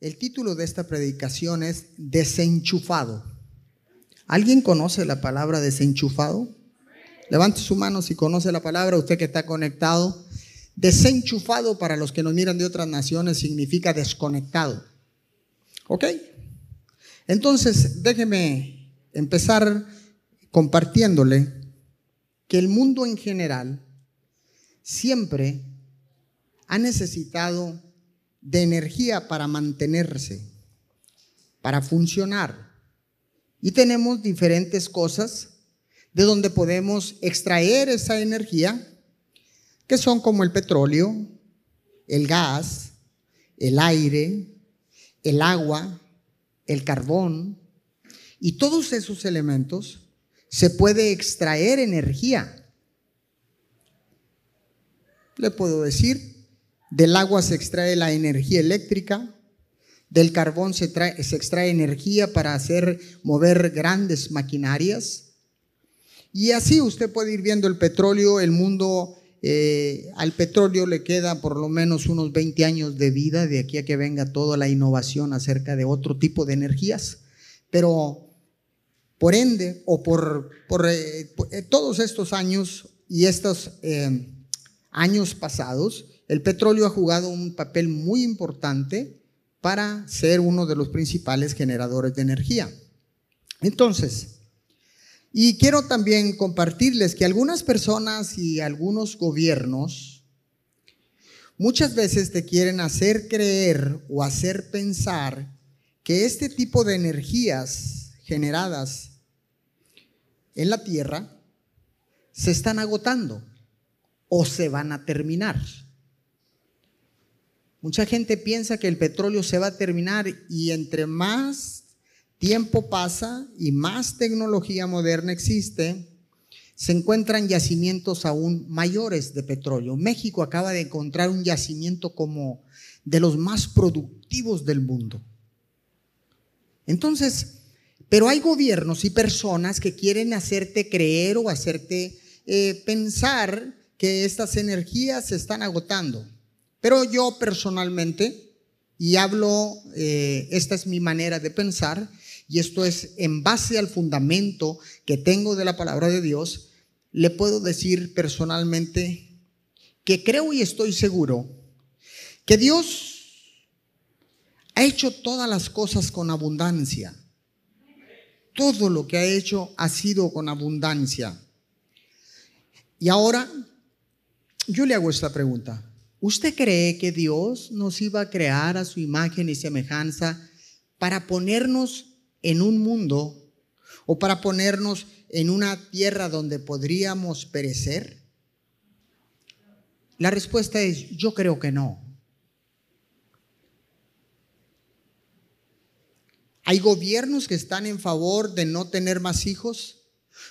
El título de esta predicación es Desenchufado. ¿Alguien conoce la palabra desenchufado? Levante su mano si conoce la palabra, usted que está conectado. Desenchufado para los que nos miran de otras naciones significa desconectado. ¿Ok? Entonces, déjeme empezar compartiéndole que el mundo en general siempre ha necesitado de energía para mantenerse, para funcionar. Y tenemos diferentes cosas de donde podemos extraer esa energía, que son como el petróleo, el gas, el aire, el agua, el carbón, y todos esos elementos se puede extraer energía. Le puedo decir, del agua se extrae la energía eléctrica, del carbón se, extrae energía para hacer mover grandes maquinarias. Y así usted puede ir viendo el petróleo, el mundo, eh, al petróleo le queda por lo menos unos 20 años de vida de aquí a que venga toda la innovación acerca de otro tipo de energías. Pero por ende, o por, por, eh, eh, todos estos años y estos años pasados, el petróleo ha jugado un papel muy importante para ser uno de los principales generadores de energía. Entonces, y quiero también compartirles que algunas personas y algunos gobiernos muchas veces te quieren hacer creer o hacer pensar que este tipo de energías generadas en la Tierra se están agotando o se van a terminar. Mucha gente piensa que el petróleo se va a terminar y entre más tiempo pasa y más tecnología moderna existe, se encuentran yacimientos aún mayores de petróleo. México acaba de encontrar un yacimiento como de los más productivos del mundo. Entonces, pero hay gobiernos y personas que quieren hacerte creer o hacerte eh, pensar que estas energías se están agotando. Pero yo personalmente, y hablo, eh, esta es mi manera de pensar, y esto es en base al fundamento que tengo de la palabra de Dios, le puedo decir personalmente que creo y estoy seguro que Dios ha hecho todas las cosas con abundancia. Todo lo que ha hecho ha sido con abundancia. Y ahora yo le hago esta pregunta. ¿Usted cree que Dios nos iba a crear a su imagen y semejanza para ponernos en un mundo o para ponernos en una tierra donde podríamos perecer? La respuesta es, yo creo que no. Hay gobiernos que están en favor de no tener más hijos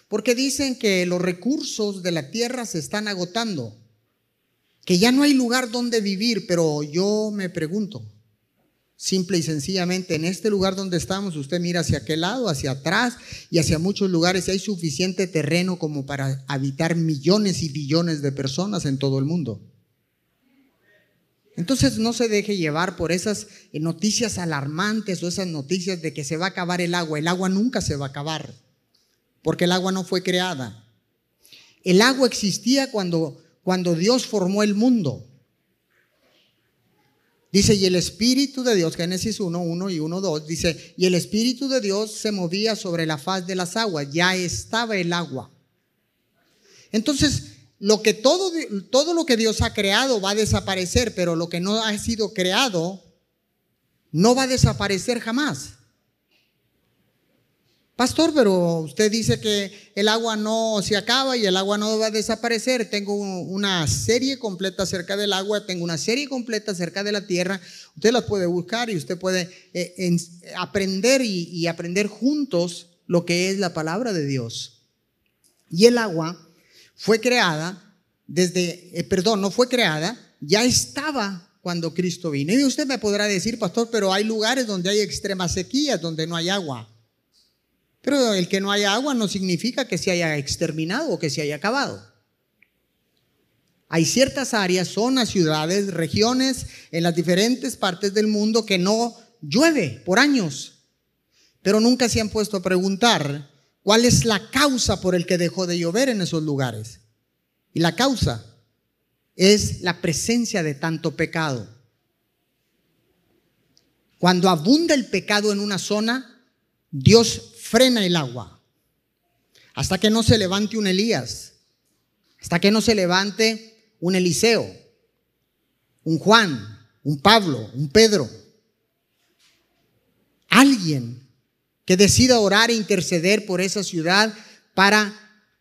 porque dicen que los recursos de la tierra se están agotando que ya no hay lugar donde vivir, pero yo me pregunto, simple y sencillamente, en este lugar donde estamos, usted mira hacia aquel lado, hacia atrás y hacia muchos lugares, hay suficiente terreno como para habitar millones y billones de personas en todo el mundo. Entonces no se deje llevar por esas noticias alarmantes o esas noticias de que se va a acabar el agua. El agua nunca se va a acabar, porque el agua no fue creada. El agua existía cuando cuando Dios formó el mundo. Dice, y el Espíritu de Dios, Génesis 1, 1 y 1, 2, dice, y el Espíritu de Dios se movía sobre la faz de las aguas, ya estaba el agua. Entonces, lo que todo, todo lo que Dios ha creado va a desaparecer, pero lo que no ha sido creado no va a desaparecer jamás. Pastor, pero usted dice que el agua no se acaba y el agua no va a desaparecer. Tengo una serie completa acerca del agua, tengo una serie completa acerca de la tierra. Usted la puede buscar y usted puede eh, aprender y, aprender juntos lo que es la palabra de Dios. Y el agua fue creada desde, eh, perdón, no fue creada, ya estaba cuando Cristo vino. Y usted me podrá decir, pastor, pero hay lugares donde hay extremas sequías, donde no hay agua. Pero el que no haya agua no significa que se haya exterminado o que se haya acabado. Hay ciertas áreas, zonas, ciudades, regiones en las diferentes partes del mundo que no llueve por años, pero nunca se han puesto a preguntar cuál es la causa por el que dejó de llover en esos lugares. Y la causa es la presencia de tanto pecado. Cuando abunda el pecado en una zona, Dios frena el agua. Hasta que no se levante un Elías, hasta que no se levante un Eliseo, un Juan, un Pablo, un Pedro. Alguien que decida orar e interceder por esa ciudad para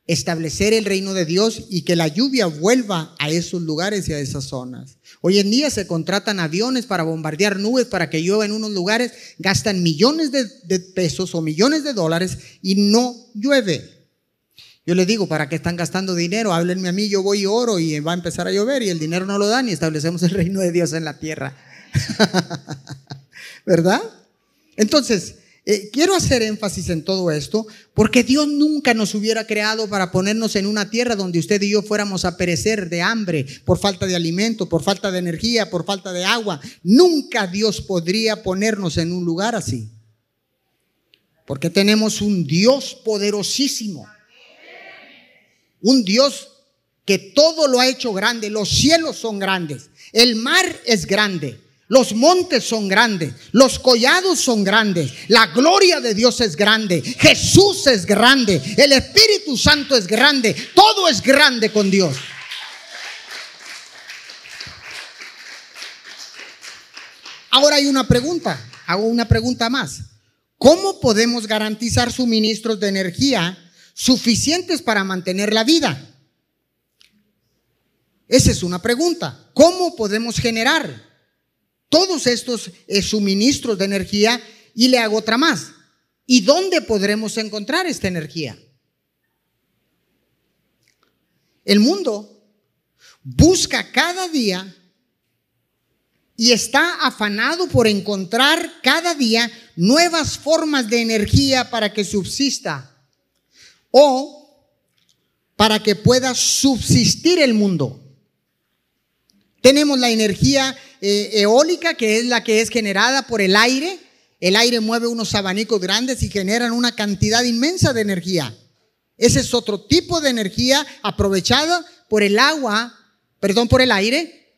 establecer el reino de Dios y que la lluvia vuelva a esos lugares y a esas zonas. Hoy en día se contratan aviones para bombardear nubes para que llueva en unos lugares, gastan millones de, pesos o millones de dólares y no llueve. Yo les digo, ¿para qué están gastando dinero? Háblenme a mí, yo voy y oro y va a empezar a llover y el dinero no lo dan y establecemos el reino de Dios en la tierra. ¿Verdad? Entonces, eh, quiero hacer énfasis en todo esto porque Dios nunca nos hubiera creado para ponernos en una tierra donde usted y yo fuéramos a perecer de hambre, por falta de alimento, por falta de energía, por falta de agua. Nunca Dios podría ponernos en un lugar así. Porque tenemos un Dios poderosísimo. Un Dios que todo lo ha hecho grande. Los cielos son grandes. El mar es grande. Los montes son grandes, los collados son grandes, la gloria de Dios es grande, Jesús es grande, el Espíritu Santo es grande, todo es grande con Dios. Ahora hay una pregunta, hago una pregunta más. ¿Cómo podemos garantizar suministros de energía suficientes para mantener la vida? Esa es una pregunta. ¿Cómo podemos generar? Todos estos eh, suministros de energía y le hago otra más. ¿Y dónde podremos encontrar esta energía? El mundo busca cada día y está afanado por encontrar cada día nuevas formas de energía para que subsista o para que pueda subsistir el mundo. Tenemos la energía eh, eólica, que es la que es generada por el aire. El aire mueve unos abanicos grandes y generan una cantidad inmensa de energía. Ese es otro tipo de energía aprovechada por el agua, perdón, por el aire.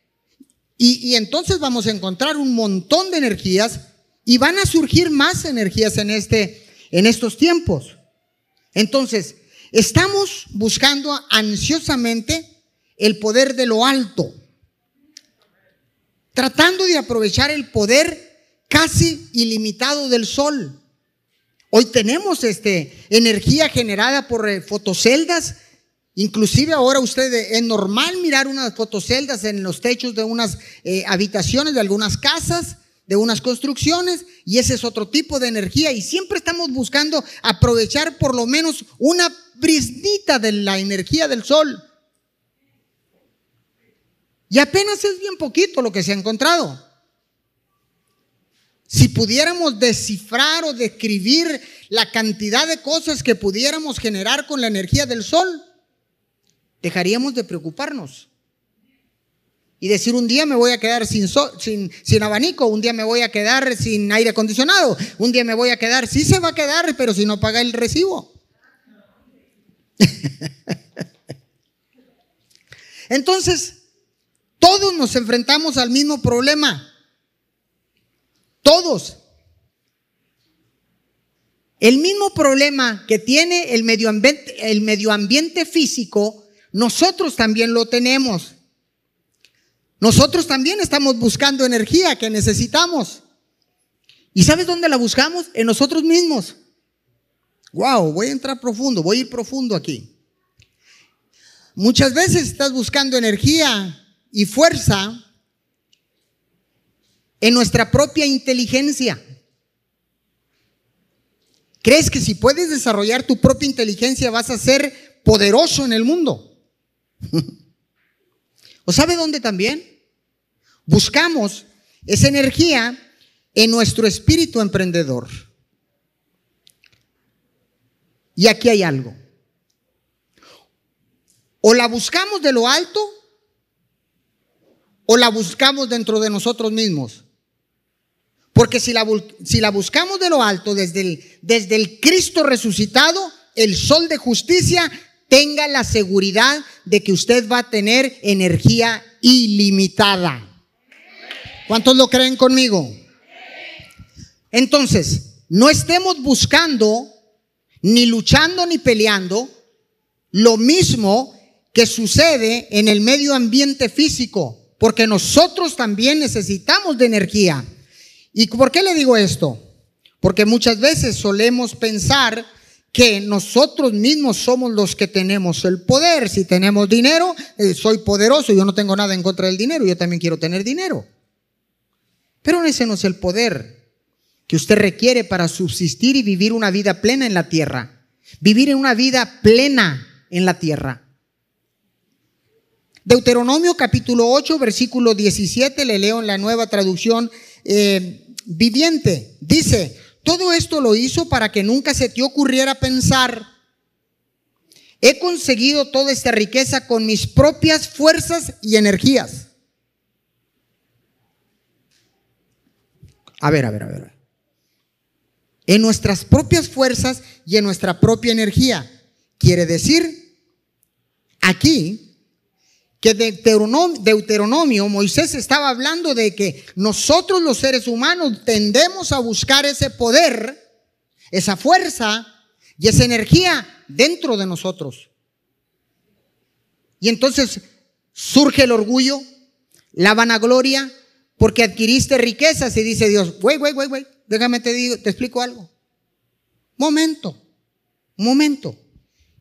Y, y entonces vamos a encontrar un montón de energías y van a surgir más energías en, este, en estos tiempos. Entonces, estamos buscando ansiosamente el poder de lo alto tratando de aprovechar el poder casi ilimitado del sol. Hoy tenemos este, energía generada por eh, fotoceldas. Inclusive ahora usted eh, es normal mirar unas fotoceldas en los techos de unas eh, habitaciones, de algunas casas, de unas construcciones, y ese es otro tipo de energía. Y siempre estamos buscando aprovechar por lo menos una brisnita de la energía del sol. Y apenas es bien poquito lo que se ha encontrado. Si pudiéramos descifrar o describir la cantidad de cosas que pudiéramos generar con la energía del sol, dejaríamos de preocuparnos. Y decir, un día me voy a quedar sin, sin, sin, abanico, un día me voy a quedar sin aire acondicionado, un día me voy a quedar, sí se va a quedar, pero si no paga el recibo. Entonces, todos nos enfrentamos al mismo problema. Todos. El mismo problema que tiene el medio ambiente, físico, nosotros también lo tenemos. Nosotros también estamos buscando energía que necesitamos. ¿Y sabes dónde la buscamos? En nosotros mismos. Wow, voy a entrar profundo, voy a ir profundo aquí. Muchas veces estás buscando energía y fuerza en nuestra propia inteligencia. ¿Crees que si puedes desarrollar tu propia inteligencia vas a ser poderoso en el mundo? ¿O sabe dónde también? Buscamos esa energía en nuestro espíritu emprendedor. Y aquí hay algo. O la buscamos de lo alto o la buscamos dentro de nosotros mismos? Porque si la, si la buscamos de lo alto, desde el, desde el Cristo resucitado, el sol de justicia, tenga la seguridad de que usted va a tener energía ilimitada. ¿Cuántos lo creen conmigo? Entonces, no estemos buscando, ni luchando, ni peleando lo mismo que sucede en el medio ambiente físico, porque nosotros también necesitamos de energía. ¿Y por qué le digo esto? Porque muchas veces solemos pensar que nosotros mismos somos los que tenemos el poder. Si tenemos dinero, eh, soy poderoso, yo no tengo nada en contra del dinero, yo también quiero tener dinero. Pero ese no es el poder que usted requiere para subsistir y vivir una vida plena en la tierra. Vivir en una vida plena en la tierra. Deuteronomio capítulo 8, versículo 17, le leo en la nueva traducción eh, viviente. Dice, todo esto lo hizo para que nunca se te ocurriera pensar, he conseguido toda esta riqueza con mis propias fuerzas y energías. A ver, a ver, a ver. En nuestras propias fuerzas y en nuestra propia energía. Quiere decir, aquí, que Deuteronomio, Deuteronomio, Moisés estaba hablando de que nosotros los seres humanos tendemos a buscar ese poder, esa fuerza y esa energía dentro de nosotros. Y entonces surge el orgullo, la vanagloria, porque adquiriste riquezas y dice Dios, güey, güey, güey, güey, déjame te digo, te explico algo. Momento, momento.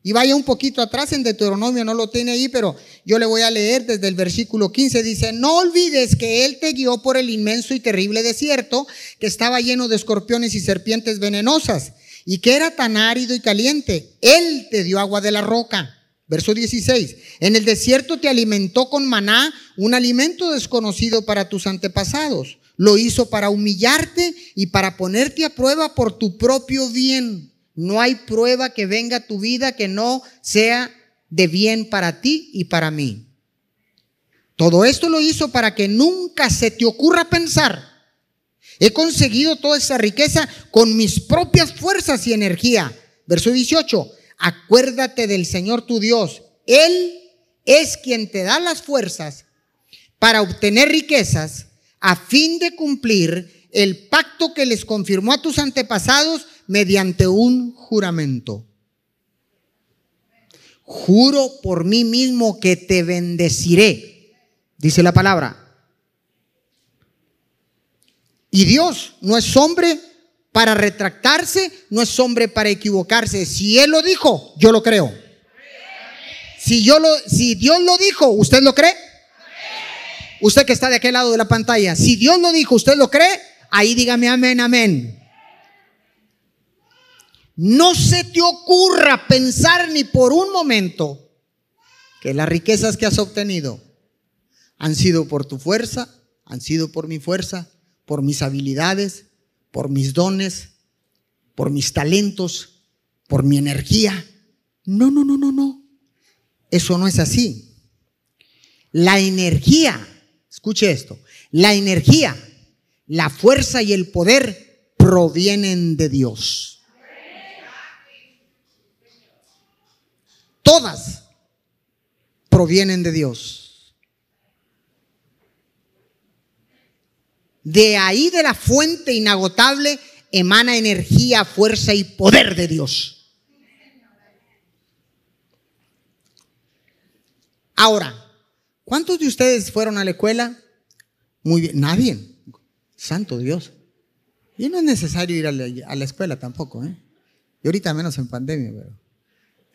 Y vaya un poquito atrás en Deuteronomio, no lo tiene ahí, pero yo le voy a leer desde el versículo 15. Dice, no olvides que Él te guió por el inmenso y terrible desierto que estaba lleno de escorpiones y serpientes venenosas y que era tan árido y caliente. Él te dio agua de la roca. Verso 16. En el desierto te alimentó con maná, un alimento desconocido para tus antepasados. Lo hizo para humillarte y para ponerte a prueba por tu propio bien. No hay prueba que venga a tu vida que no sea de bien para ti y para mí. Todo esto lo hizo para que nunca se te ocurra pensar, he conseguido toda esa riqueza con mis propias fuerzas y energía. Verso 18, acuérdate del Señor tu Dios. Él es quien te da las fuerzas para obtener riquezas a fin de cumplir el pacto que les confirmó a tus antepasados mediante un juramento. Juro por mí mismo que te bendeciré, dice la palabra. Y Dios no es hombre para retractarse, no es hombre para equivocarse. Si Él lo dijo, yo lo creo. Si, yo lo, si Dios lo dijo, ¿usted lo cree? Usted que está de aquel lado de la pantalla, si Dios lo dijo, ¿usted lo cree? Ahí dígame amén, amén. No se te ocurra pensar ni por un momento que las riquezas que has obtenido han sido por tu fuerza, han sido por mi fuerza, por mis habilidades, por mis dones, por mis talentos, por mi energía. No, no, no, no, no. Eso no es así. La energía, escuche esto, la energía, la fuerza y el poder provienen de Dios. Todas provienen de Dios. De ahí de la fuente inagotable emana energía, fuerza y poder de Dios. Ahora, ¿cuántos de ustedes fueron a la escuela? Muy bien, nadie. Santo Dios. Y no es necesario ir a la, escuela tampoco, ¿eh? Y ahorita menos en pandemia, pero.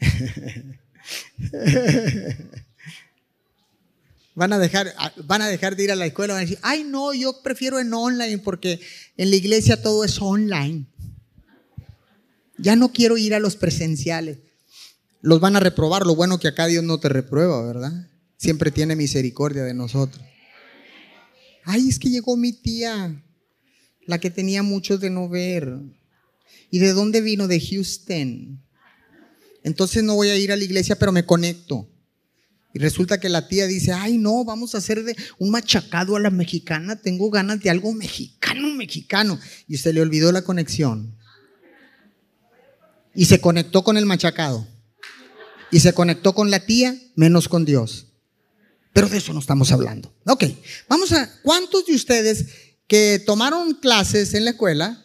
Van a, dejar, van a dejar de ir a la escuela, van a decir, ay no, yo prefiero en online porque en la iglesia todo es online. Ya no quiero ir a los presenciales. Los van a reprobar, lo bueno que acá Dios no te reprueba, ¿verdad? Siempre tiene misericordia de nosotros. Ay, es que llegó mi tía, la que tenía mucho de no ver. ¿Y de dónde vino? De Houston. Entonces no voy a ir a la iglesia, pero me conecto. Y resulta que la tía dice, ay no, vamos a hacer de un machacado a la mexicana, tengo ganas de algo mexicano, mexicano. Y se le olvidó la conexión. Y se conectó con el machacado. Y se conectó con la tía, menos con Dios. Pero de eso no estamos hablando. Ok, vamos a, ¿cuántos de ustedes que tomaron clases en la escuela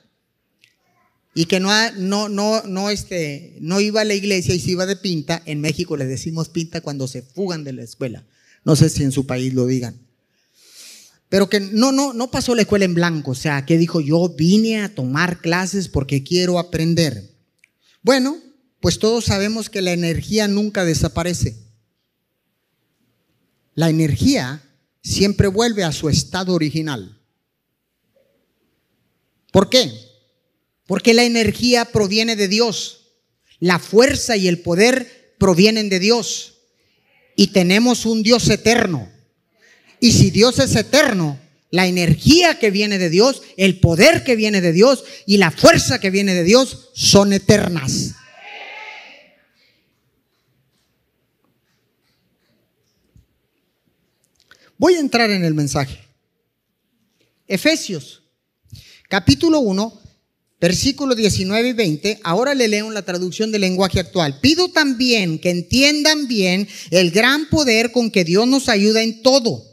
y que no, no, no, no, este, no iba a la iglesia y se iba de pinta, en México le decimos pinta cuando se fugan de la escuela. No sé si en su país lo digan. Pero que no, no, no pasó la escuela en blanco, o sea, que dijo yo vine a tomar clases porque quiero aprender. Bueno, pues todos sabemos que la energía nunca desaparece. La energía siempre vuelve a su estado original. ¿Por qué? Porque la energía proviene de Dios. La fuerza y el poder provienen de Dios. Y tenemos un Dios eterno. Y si Dios es eterno, la energía que viene de Dios, el poder que viene de Dios y la fuerza que viene de Dios son eternas. Voy a entrar en el mensaje. Efesios, capítulo 1, Versículo 19 y 20, ahora le leo en la traducción del lenguaje actual. Pido también que entiendan bien el gran poder con que Dios nos ayuda en todo.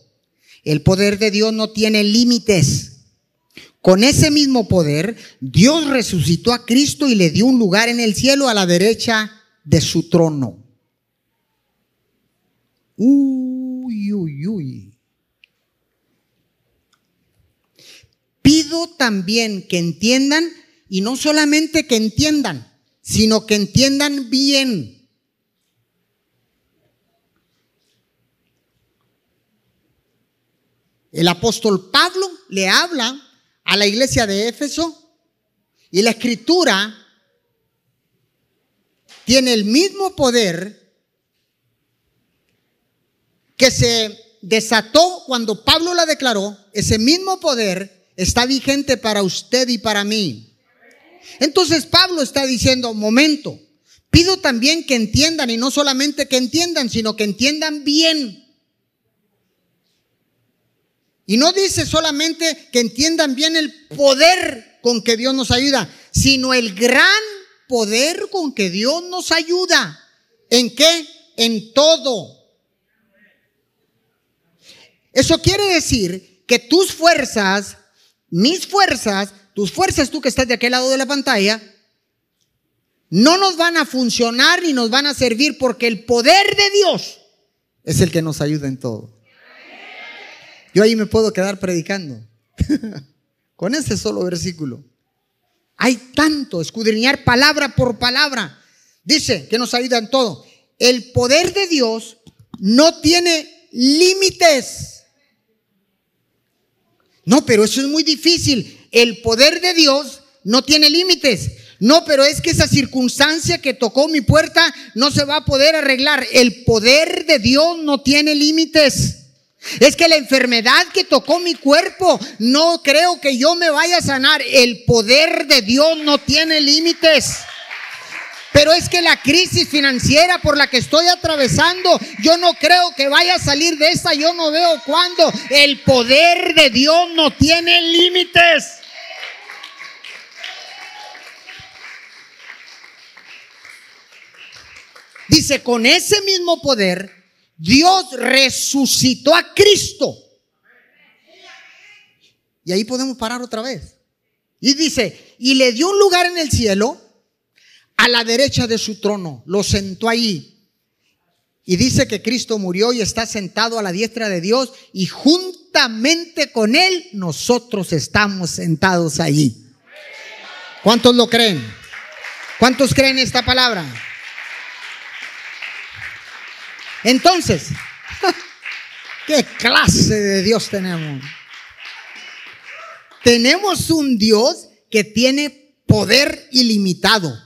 El poder de Dios no tiene límites. Con ese mismo poder, Dios resucitó a Cristo y le dio un lugar en el cielo a la derecha de su trono. Uy, uy, uy. Pido también que entiendan y no solamente que entiendan, sino que entiendan bien. El apóstol Pablo le habla a la iglesia de Éfeso y la escritura tiene el mismo poder que se desató cuando Pablo la declaró, ese mismo poder está vigente para usted y para mí. Entonces Pablo está diciendo, momento, pido también que entiendan y no solamente que entiendan, sino que entiendan bien. Y no dice solamente que entiendan bien el poder con que Dios nos ayuda, sino el gran poder con que Dios nos ayuda. ¿En qué? En todo. Eso quiere decir que tus fuerzas, mis fuerzas, tus fuerzas, tú que estás de aquel lado de la pantalla, no nos van a funcionar ni nos van a servir porque el poder de Dios es el que nos ayuda en todo. Yo ahí me puedo quedar predicando con ese solo versículo. Hay tanto, escudriñar palabra por palabra. Dice que nos ayuda en todo. El poder de Dios no tiene límites. No, pero eso es muy difícil el poder de Dios no tiene límites. No, pero es que esa circunstancia que tocó mi puerta no se va a poder arreglar. El poder de Dios no tiene límites. Es que la enfermedad que tocó mi cuerpo, no creo que yo me vaya a sanar. El poder de Dios no tiene límites. Pero es que la crisis financiera por la que estoy atravesando, yo no creo que vaya a salir de esa, yo no veo cuándo. El poder de Dios no tiene límites. Dice, con ese mismo poder, Dios resucitó a Cristo. Y ahí podemos parar otra vez. Y dice, y le dio un lugar en el cielo a la derecha de su trono. Lo sentó ahí. Y dice que Cristo murió y está sentado a la diestra de Dios y juntamente con Él nosotros estamos sentados allí. ¿Cuántos lo creen? ¿Cuántos creen esta palabra? Entonces, ¿qué clase de Dios tenemos? Tenemos un Dios que tiene poder ilimitado,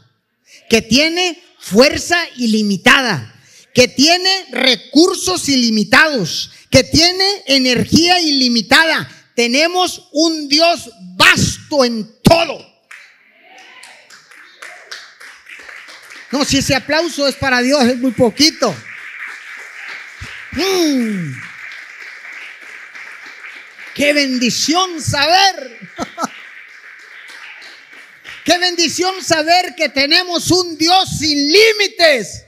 que tiene fuerza ilimitada, que tiene recursos ilimitados, que tiene energía ilimitada. Tenemos un Dios vasto en todo. No, si ese aplauso es para Dios, es muy poquito. Mm. Qué bendición saber. Qué bendición saber que tenemos un Dios sin límites.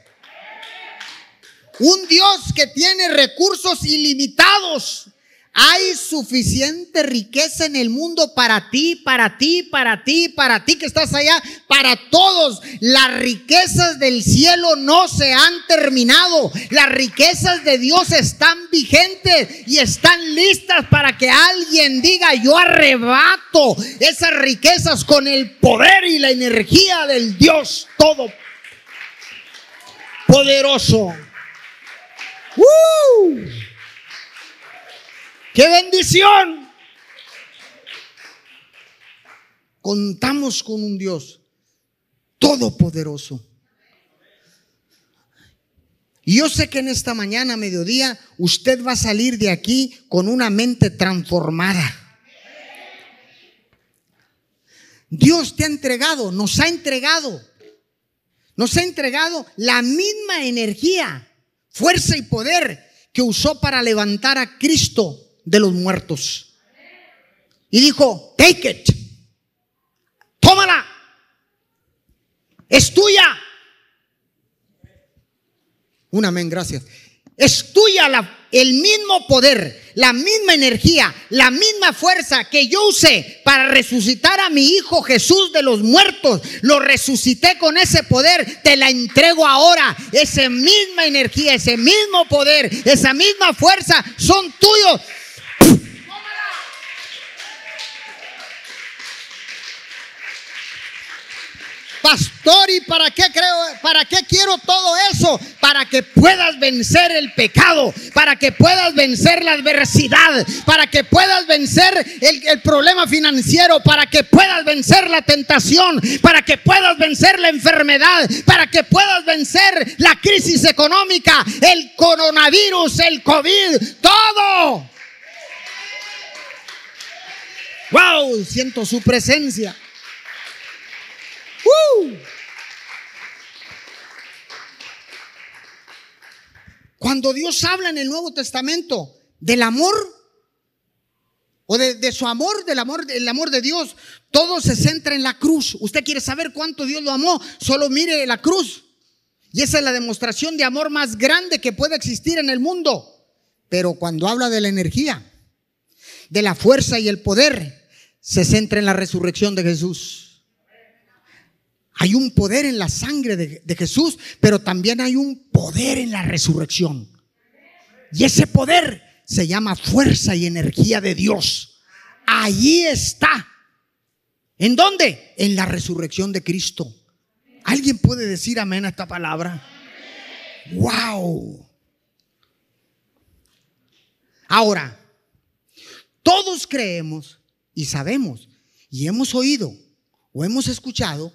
Un Dios que tiene recursos ilimitados. Hay suficiente riqueza en el mundo para ti, para ti, para ti, para ti que estás allá, para todos. Las riquezas del cielo no se han terminado. Las riquezas de Dios están vigentes y están listas para que alguien diga, yo arrebato esas riquezas con el poder y la energía del Dios todo poderoso. ¡Qué bendición! Contamos con un Dios todopoderoso. Y yo sé que en esta mañana, mediodía, usted va a salir de aquí con una mente transformada. Dios te ha entregado, nos ha entregado, nos ha entregado la misma energía, fuerza y poder que usó para levantar a Cristo de los muertos. Y dijo, take it, tómala, es tuya. Un amén, gracias. Es tuya la, el mismo poder, la misma energía, la misma fuerza que yo usé para resucitar a mi Hijo Jesús de los muertos. Lo resucité con ese poder, te la entrego ahora. Esa misma energía, ese mismo poder, esa misma fuerza son tuyos. Pastor, ¿y para qué creo? ¿Para qué quiero todo eso? Para que puedas vencer el pecado, para que puedas vencer la adversidad, para que puedas vencer el, problema financiero, para que puedas vencer la tentación, para que puedas vencer la enfermedad, para que puedas vencer la crisis económica, el coronavirus, el COVID, todo. Wow, siento su presencia. Cuando Dios habla en el Nuevo Testamento del amor o de, su amor, del amor, del amor de Dios, todo se centra en la cruz. Usted quiere saber cuánto Dios lo amó, solo mire la cruz. Y esa es la demostración de amor más grande que puede existir en el mundo. Pero cuando habla de la energía, de la fuerza y el poder, se centra en la resurrección de Jesús. Hay un poder en la sangre de, Jesús, pero también hay un poder en la resurrección. Y ese poder se llama fuerza y energía de Dios. Allí está. ¿En dónde? En la resurrección de Cristo. ¿Alguien puede decir amén a esta palabra? ¡Wow! Ahora, todos creemos y sabemos y hemos oído o hemos escuchado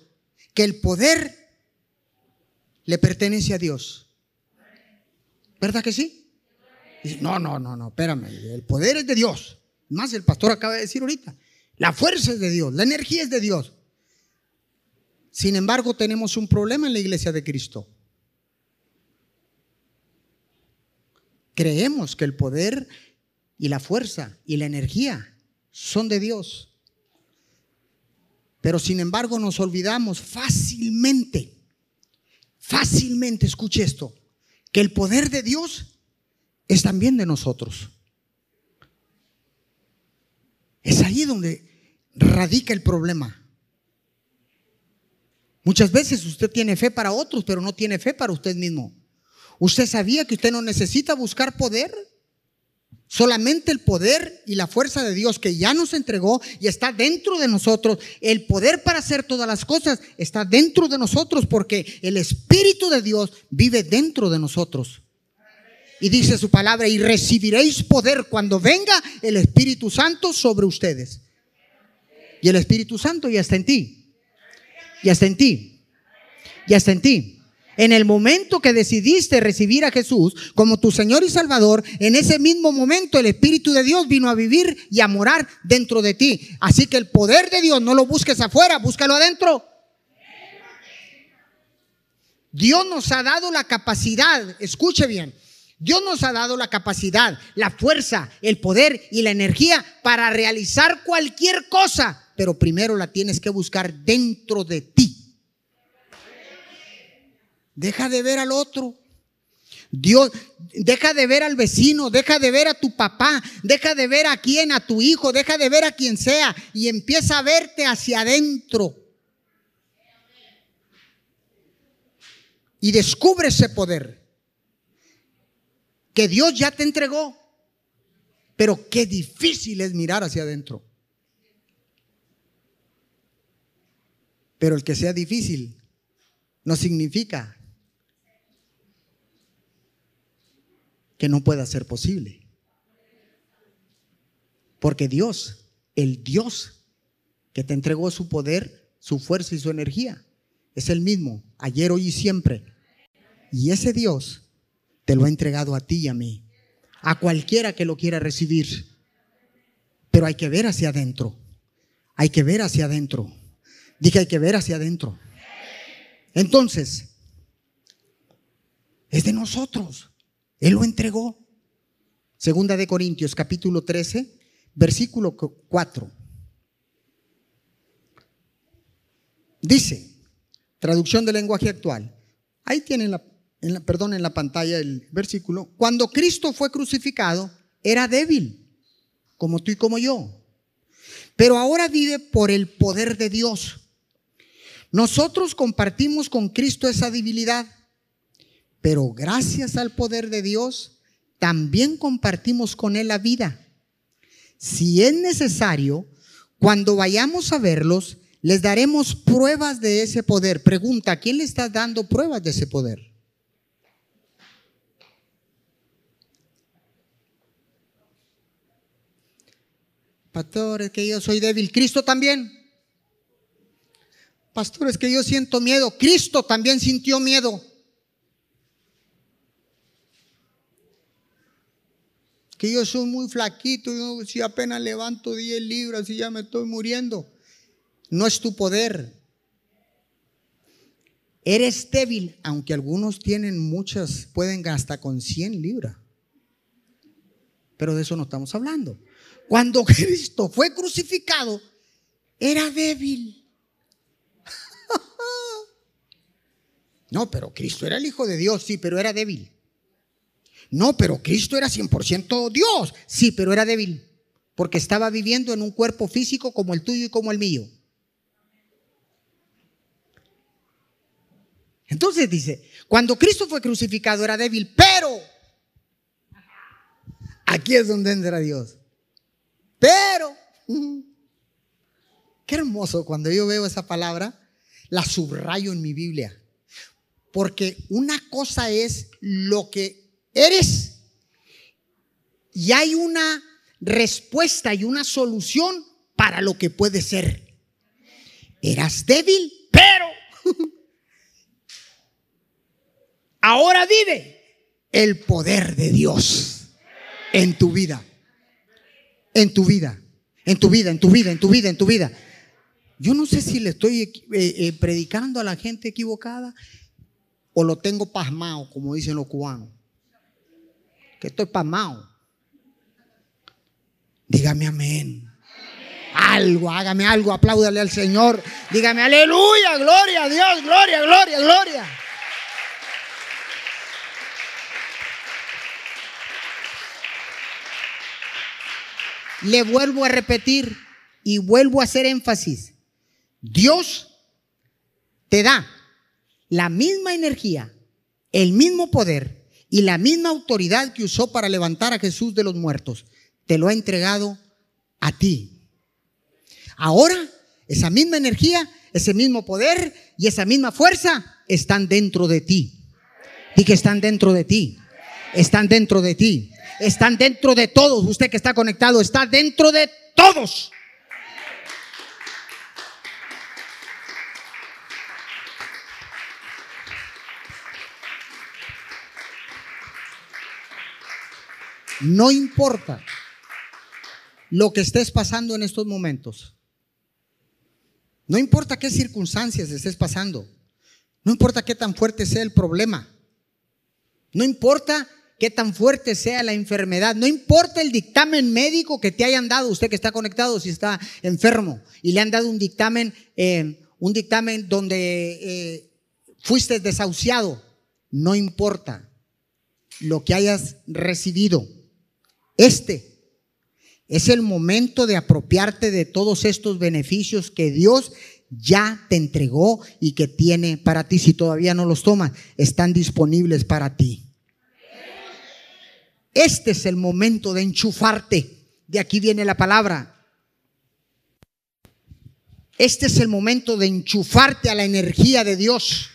que el poder le pertenece a Dios. ¿Verdad que sí? no, no, no, no, espérame. El poder es de Dios. Más el pastor acaba de decir ahorita. La fuerza es de Dios, la energía es de Dios. Sin embargo, tenemos un problema en la iglesia de Cristo. Creemos que el poder y la fuerza y la energía son de Dios. Pero sin embargo nos olvidamos fácilmente, fácilmente, escuche esto, que el poder de Dios es también de nosotros. Es ahí donde radica el problema. Muchas veces usted tiene fe para otros, pero no tiene fe para usted mismo. ¿Usted sabía que usted no necesita buscar poder? Solamente el poder y la fuerza de Dios que ya nos entregó y está dentro de nosotros, el poder para hacer todas las cosas está dentro de nosotros porque el Espíritu de Dios vive dentro de nosotros. Y dice su palabra, y recibiréis poder cuando venga el Espíritu Santo sobre ustedes. Y el Espíritu Santo ya está en ti. Ya está en ti. Ya está en ti. En el momento que decidiste recibir a Jesús como tu Señor y Salvador, en ese mismo momento el Espíritu de Dios vino a vivir y a morar dentro de ti. Así que el poder de Dios no lo busques afuera, búscalo adentro. Dios nos ha dado la capacidad, escuche bien, Dios nos ha dado la capacidad, la fuerza, el poder y la energía para realizar cualquier cosa, pero primero la tienes que buscar dentro de ti. Deja de ver al otro. Dios, deja de ver al vecino, deja de ver a tu papá, deja de ver a quien, a tu hijo, deja de ver a quien sea y empieza a verte hacia adentro. Y descubre ese poder que Dios ya te entregó. Pero qué difícil es mirar hacia adentro. Pero el que sea difícil no significa que no pueda ser posible. Porque Dios, el Dios que te entregó su poder, su fuerza y su energía, es el mismo, ayer, hoy y siempre. Y ese Dios te lo ha entregado a ti y a mí, a cualquiera que lo quiera recibir. Pero hay que ver hacia adentro. Hay que ver hacia adentro. Dije, hay que ver hacia adentro. Entonces, es de nosotros. Él lo entregó. Segunda de Corintios, capítulo 13, versículo 4. Dice, traducción del lenguaje actual. Ahí tienen la, perdón, en la pantalla el versículo. Cuando Cristo fue crucificado, era débil, como tú y como yo. Pero ahora vive por el poder de Dios. Nosotros compartimos con Cristo esa debilidad pero gracias al poder de Dios, también compartimos con Él la vida. Si es necesario, cuando vayamos a verlos, les daremos pruebas de ese poder. Pregunta, ¿a quién le estás dando pruebas de ese poder? Pastor, es que yo soy débil. Cristo también. Pastor, es que yo siento miedo. Cristo también sintió miedo. Que yo soy muy flaquito, yo si apenas levanto 10 libras y ya me estoy muriendo. No es tu poder. Eres débil, aunque algunos tienen muchas, pueden hasta con 100 libras. Pero de eso no estamos hablando. Cuando Cristo fue crucificado, era débil. No, pero Cristo era el Hijo de Dios, sí, pero era débil. No, pero Cristo era 100% Dios. Sí, pero era débil. Porque estaba viviendo en un cuerpo físico como el tuyo y como el mío. Entonces dice, cuando Cristo fue crucificado era débil, pero aquí es donde entra Dios. Pero, qué hermoso cuando yo veo esa palabra, la subrayo en mi Biblia. Porque una cosa es lo que eres. Y hay una respuesta y una solución para lo que puede ser. Eras débil, pero ahora vive el poder de Dios en tu vida. En tu vida, en tu vida, en tu vida, en tu vida, en tu vida. Yo no sé si le estoy eh, eh, predicando a la gente equivocada o lo tengo pasmado, como dicen los cubanos que estoy pasmado. Dígame amén. Algo, hágame algo, apláudale al Señor. Dígame aleluya, gloria a Dios, gloria, gloria, gloria. Le vuelvo a repetir y vuelvo a hacer énfasis. Dios te da la misma energía, el mismo poder y la misma autoridad que usó para levantar a Jesús de los muertos, te lo ha entregado a ti. Ahora, esa misma energía, ese mismo poder y esa misma fuerza están dentro de ti. Y que están dentro de ti. Están dentro de ti. Están dentro de todos. Usted que está conectado está dentro de todos. No importa lo que estés pasando en estos momentos. No importa qué circunstancias estés pasando. No importa qué tan fuerte sea el problema. No importa qué tan fuerte sea la enfermedad. No importa el dictamen médico que te hayan dado, usted que está conectado, si está enfermo, y le han dado un dictamen, eh, un dictamen donde eh, fuiste desahuciado. No importa lo que hayas recibido. Este es el momento de apropiarte de todos estos beneficios que Dios ya te entregó y que tiene para ti. Si todavía no los tomas, están disponibles para ti. Este es el momento de enchufarte. De aquí viene la palabra. Este es el momento de enchufarte a la energía de Dios.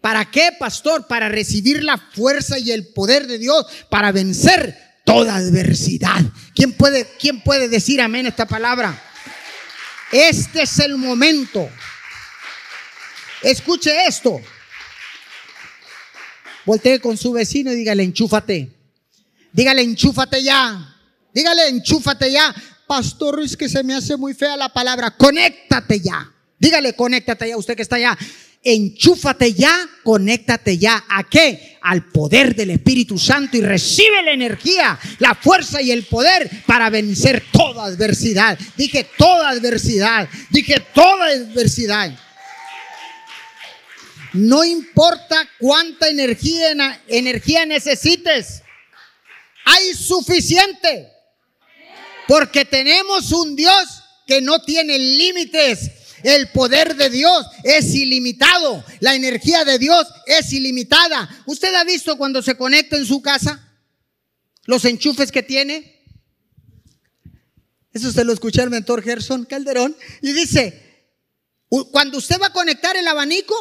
¿Para qué, pastor? Para recibir la fuerza y el poder de Dios para vencer toda adversidad. ¿Quién puede, quién puede decir amén esta palabra? Este es el momento. Escuche esto. Voltee con su vecino y dígale, enchúfate. Dígale, enchúfate ya. Dígale, enchúfate ya. Pastor, es que se me hace muy fea la palabra. Conéctate ya. Dígale, conéctate ya, usted que está allá enchúfate ya, conéctate ya. ¿A qué? Al poder del Espíritu Santo y recibe la energía, la fuerza y el poder para vencer toda adversidad. Dije toda adversidad, dije toda adversidad. No importa cuánta energía, energía necesites, hay suficiente. Porque tenemos un Dios que no tiene límites el poder de Dios es ilimitado. La energía de Dios es ilimitada. ¿Usted ha visto cuando se conecta en su casa? Los enchufes que tiene. Eso usted lo escucha el mentor Gerson Calderón. Y dice, cuando usted va a conectar el abanico,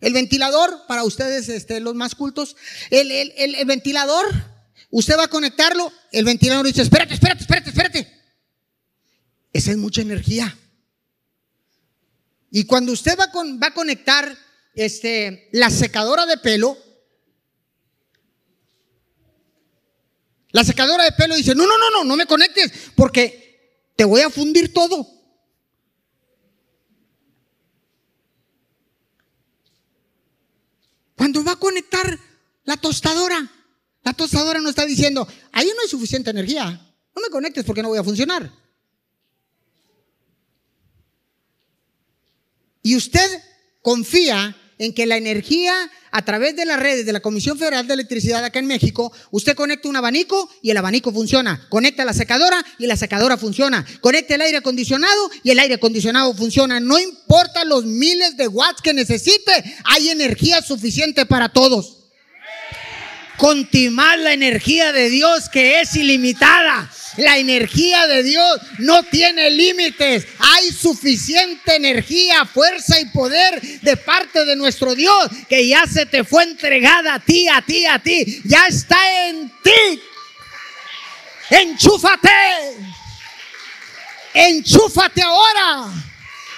el ventilador, para ustedes este, los más cultos, el, el ventilador, usted va a conectarlo, el ventilador dice, espérate, espérate, espérate, espérate. Esa es mucha energía. Y cuando usted va, va a conectar este, la secadora de pelo, la secadora de pelo dice, no, no, no, no, no me conectes porque te voy a fundir todo. Cuando va a conectar la tostadora, la tostadora no está diciendo, ahí no hay suficiente energía, no me conectes porque no voy a funcionar. Y usted confía en que la energía a través de las redes de la Comisión Federal de Electricidad acá en México, usted conecta un abanico y el abanico funciona. Conecta la secadora y la secadora funciona. Conecta el aire acondicionado y el aire acondicionado funciona. No importa los miles de watts que necesite, hay energía suficiente para todos contimar la energía de Dios que es ilimitada. La energía de Dios no tiene límites. Hay suficiente energía, fuerza y poder de parte de nuestro Dios que ya se te fue entregada a ti, a ti, a ti. Ya está en ti. Enchúfate. Enchúfate ahora.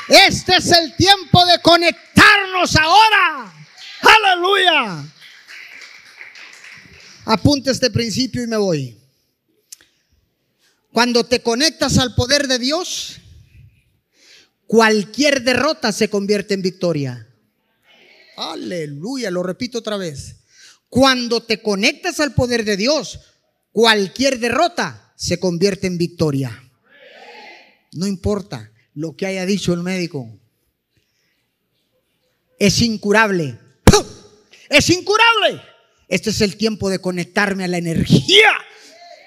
Este es el tiempo de conectarnos ahora. Aleluya. Apunte este principio y me voy. Cuando te conectas al poder de Dios, cualquier derrota se convierte en victoria. Aleluya, lo repito otra vez. Cuando te conectas al poder de Dios, cualquier derrota se convierte en victoria. No importa lo que haya dicho el médico. Es incurable. Es incurable. Este es el tiempo de conectarme a la energía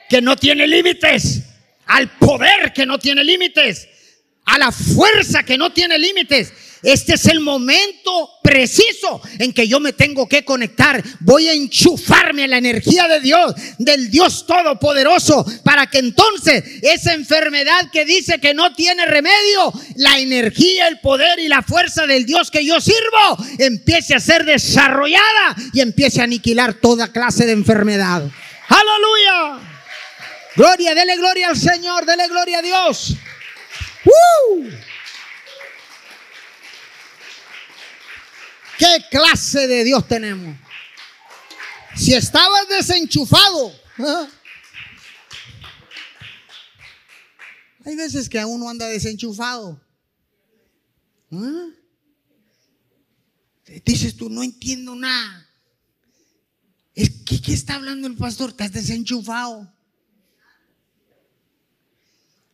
que no tiene límites, al poder que no tiene límites, a la fuerza que no tiene límites. Este es el momento preciso en que yo me tengo que conectar. Voy a enchufarme a la energía de Dios, del Dios Todopoderoso, para que entonces esa enfermedad que dice que no tiene remedio, la energía, el poder y la fuerza del Dios que yo sirvo empiece a ser desarrollada y empiece a aniquilar toda clase de enfermedad. Aleluya. Gloria, dele gloria al Señor, dele gloria a Dios. ¿Qué clase de Dios tenemos? Si estabas desenchufado, ¿ah? hay veces que uno anda desenchufado. ¿Ah? Dices tú, no entiendo nada. ¿qué está hablando el pastor? Estás desenchufado.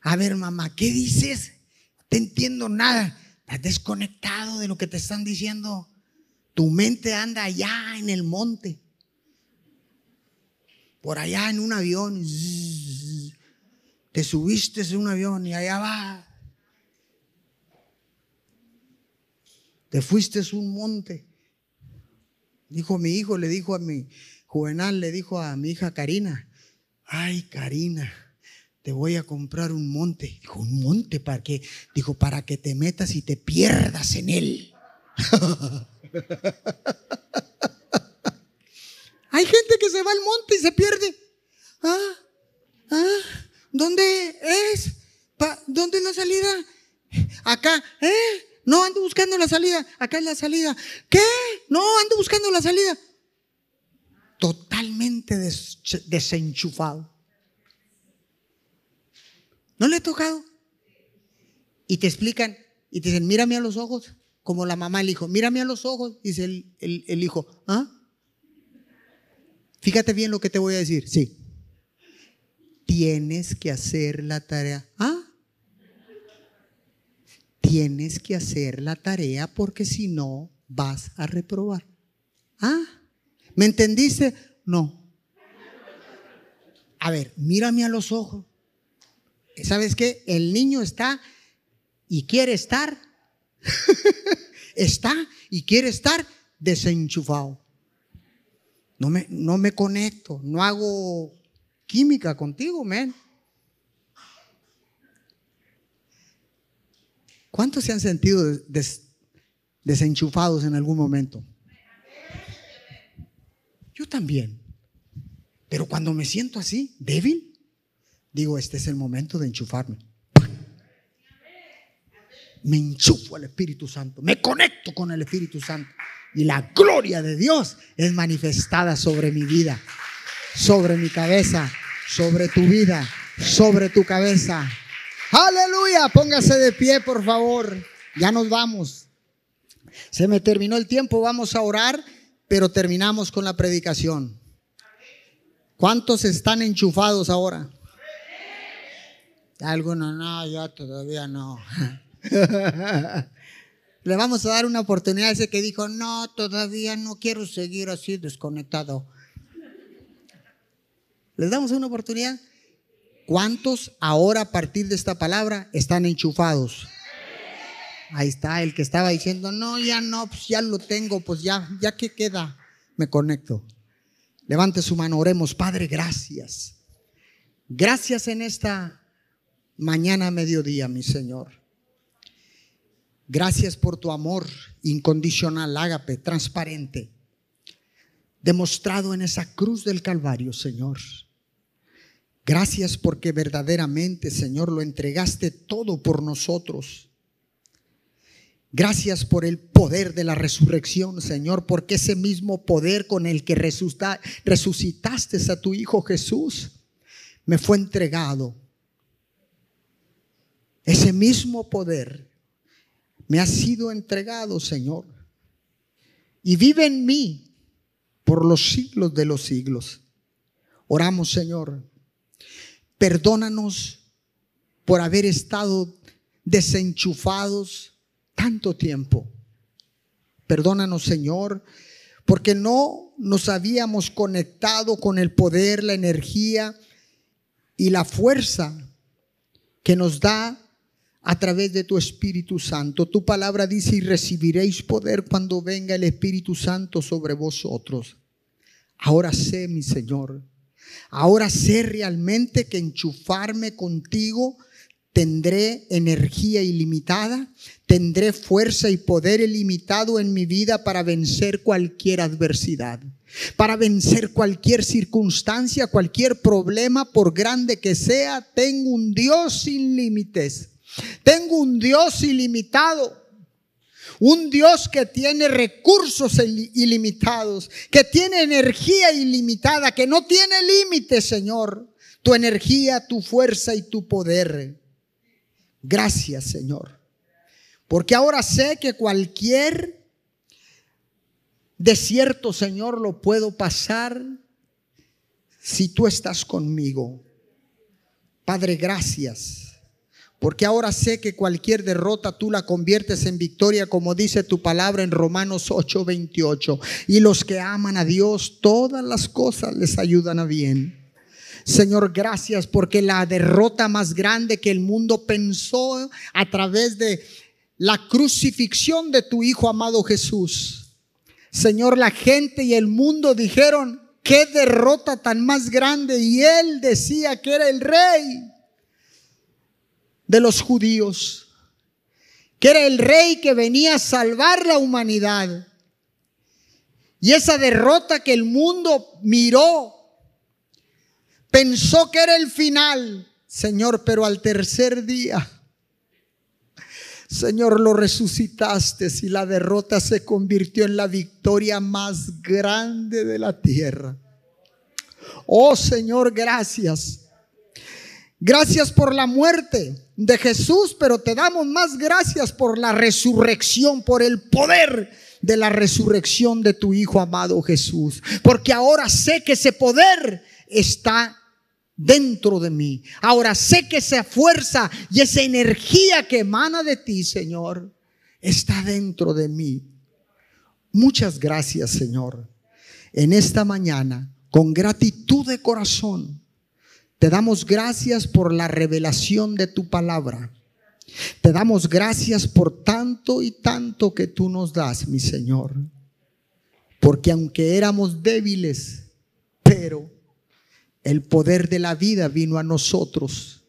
A ver, mamá, ¿qué dices? No te entiendo nada. Estás desconectado de lo que te están diciendo. Tu mente anda allá en el monte. Por allá en un avión. Te subiste en un avión y allá va. Te fuiste a un monte. Dijo mi hijo, le dijo a mi juvenal, le dijo a mi hija Karina, ay Karina, te voy a comprar un monte. Dijo, ¿un monte para qué? Dijo, para que te metas y te pierdas en él. Hay gente que se va al monte y se pierde. Ah, ah, ¿dónde es? ¿Dónde es la salida? Acá, ¿eh? No ando buscando la salida. Acá es la salida. ¿Qué? No ando buscando la salida. Totalmente desenchufado. ¿No le he tocado? Y te explican y te dicen, mírame a los ojos, como la mamá el hijo, mírame a los ojos, dice el, el hijo, ¿ah? Fíjate bien lo que te voy a decir, sí. Tienes que hacer la tarea. ¿Ah? tienes que hacer la tarea porque si no vas a reprobar. ¿Ah? ¿Me entendiste? No. A ver, mírame a los ojos. ¿Sabes qué? El niño está y quiere estar. está y quiere estar desenchufado. No me, no me conecto, no hago química contigo, men. ¿Cuántos se han sentido desenchufados en algún momento? Yo también. Pero cuando me siento así, débil, digo, este es el momento de enchufarme. Me enchufo al Espíritu Santo, me conecto con el Espíritu Santo. Y la gloria de Dios es manifestada sobre mi vida, sobre mi cabeza, sobre tu vida, sobre tu cabeza. Aleluya, póngase de pie, por favor. Ya nos vamos. Se me terminó el tiempo, vamos a orar, pero terminamos con la predicación. ¿Cuántos están enchufados ahora? Algunos, no, yo todavía no. Le vamos a dar una oportunidad a ese que dijo, no, todavía no quiero seguir así desconectado. ¿Les damos una oportunidad? ¿Cuántos ahora a partir de esta palabra están enchufados? Ahí está, el que estaba diciendo, no, ya no, pues ya lo tengo, pues ya, ya que queda, me conecto. Levante su mano, oremos, Padre, gracias. Gracias en esta mañana, mediodía, mi Señor. Gracias por tu amor incondicional, ágape, transparente, demostrado en esa cruz del Calvario, Señor. Gracias porque verdaderamente, Señor, lo entregaste todo por nosotros. Gracias por el poder de la resurrección, Señor, porque ese mismo poder con el que resucitaste a tu Hijo Jesús me fue entregado. Ese mismo poder me ha sido entregado, Señor, y vive en mí por los siglos de los siglos. Oramos, Señor, Perdónanos por haber estado desenchufados tanto tiempo. Perdónanos, Señor, porque no nos habíamos conectado con el poder, la energía y la fuerza que nos da a través de tu Espíritu Santo. Tu palabra dice, y recibiréis poder cuando venga el Espíritu Santo sobre vosotros. Ahora sé, mi Señor, Ahora sé realmente que enchufarme contigo tendré energía ilimitada, tendré fuerza y poder ilimitado en mi vida para vencer cualquier adversidad, para vencer cualquier circunstancia, cualquier problema, por grande que sea. Tengo un Dios sin límites, tengo un Dios ilimitado. Un Dios que tiene recursos ilimitados, que tiene energía ilimitada, que no tiene límites, Señor. Tu energía, tu fuerza y tu poder. Gracias, Señor. Porque ahora sé que cualquier desierto, Señor, lo puedo pasar si tú estás conmigo. Padre, gracias. Porque ahora sé que cualquier derrota tú la conviertes en victoria, como dice tu palabra en Romanos 8:28. Y los que aman a Dios, todas las cosas les ayudan a bien. Señor, gracias porque la derrota más grande que el mundo pensó a través de la crucifixión de tu Hijo amado Jesús. Señor, la gente y el mundo dijeron, qué derrota tan más grande. Y él decía que era el rey de los judíos, que era el rey que venía a salvar la humanidad. Y esa derrota que el mundo miró, pensó que era el final, Señor, pero al tercer día, Señor, lo resucitaste y la derrota se convirtió en la victoria más grande de la tierra. Oh Señor, gracias. Gracias por la muerte de Jesús, pero te damos más gracias por la resurrección, por el poder de la resurrección de tu Hijo amado Jesús. Porque ahora sé que ese poder está dentro de mí. Ahora sé que esa fuerza y esa energía que emana de ti, Señor, está dentro de mí. Muchas gracias, Señor. En esta mañana, con gratitud de corazón, te damos gracias por la revelación de tu palabra. Te damos gracias por tanto y tanto que tú nos das, mi Señor. Porque aunque éramos débiles, pero el poder de la vida vino a nosotros.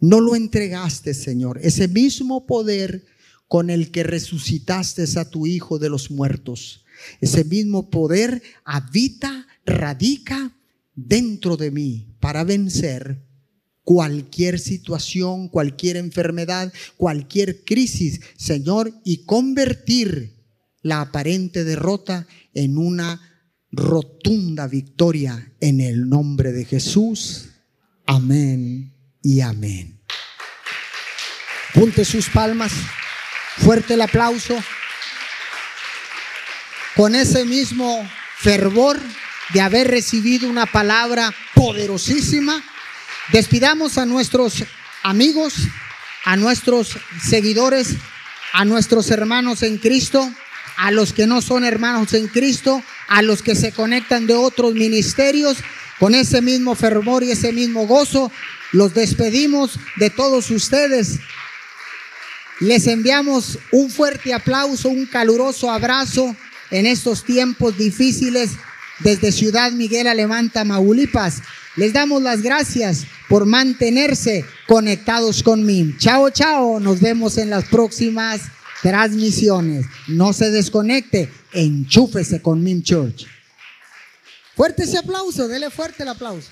No lo entregaste, Señor. Ese mismo poder con el que resucitaste a tu Hijo de los muertos. Ese mismo poder habita, radica dentro de mí para vencer cualquier situación, cualquier enfermedad, cualquier crisis, Señor, y convertir la aparente derrota en una rotunda victoria en el nombre de Jesús. Amén y amén. Punte sus palmas, fuerte el aplauso. Con ese mismo fervor de haber recibido una palabra poderosísima. Despidamos a nuestros amigos, a nuestros seguidores, a nuestros hermanos en Cristo, a los que no son hermanos en Cristo, a los que se conectan de otros ministerios, con ese mismo fervor y ese mismo gozo, los despedimos de todos ustedes. Les enviamos un fuerte aplauso, un caluroso abrazo en estos tiempos difíciles desde Ciudad Miguel Alemán, Tamaulipas. Les damos las gracias por mantenerse conectados con MIM. Chao, chao. Nos vemos en las próximas transmisiones. No se desconecte, enchúfese con MIM Church. Fuerte ese aplauso, dele fuerte el aplauso.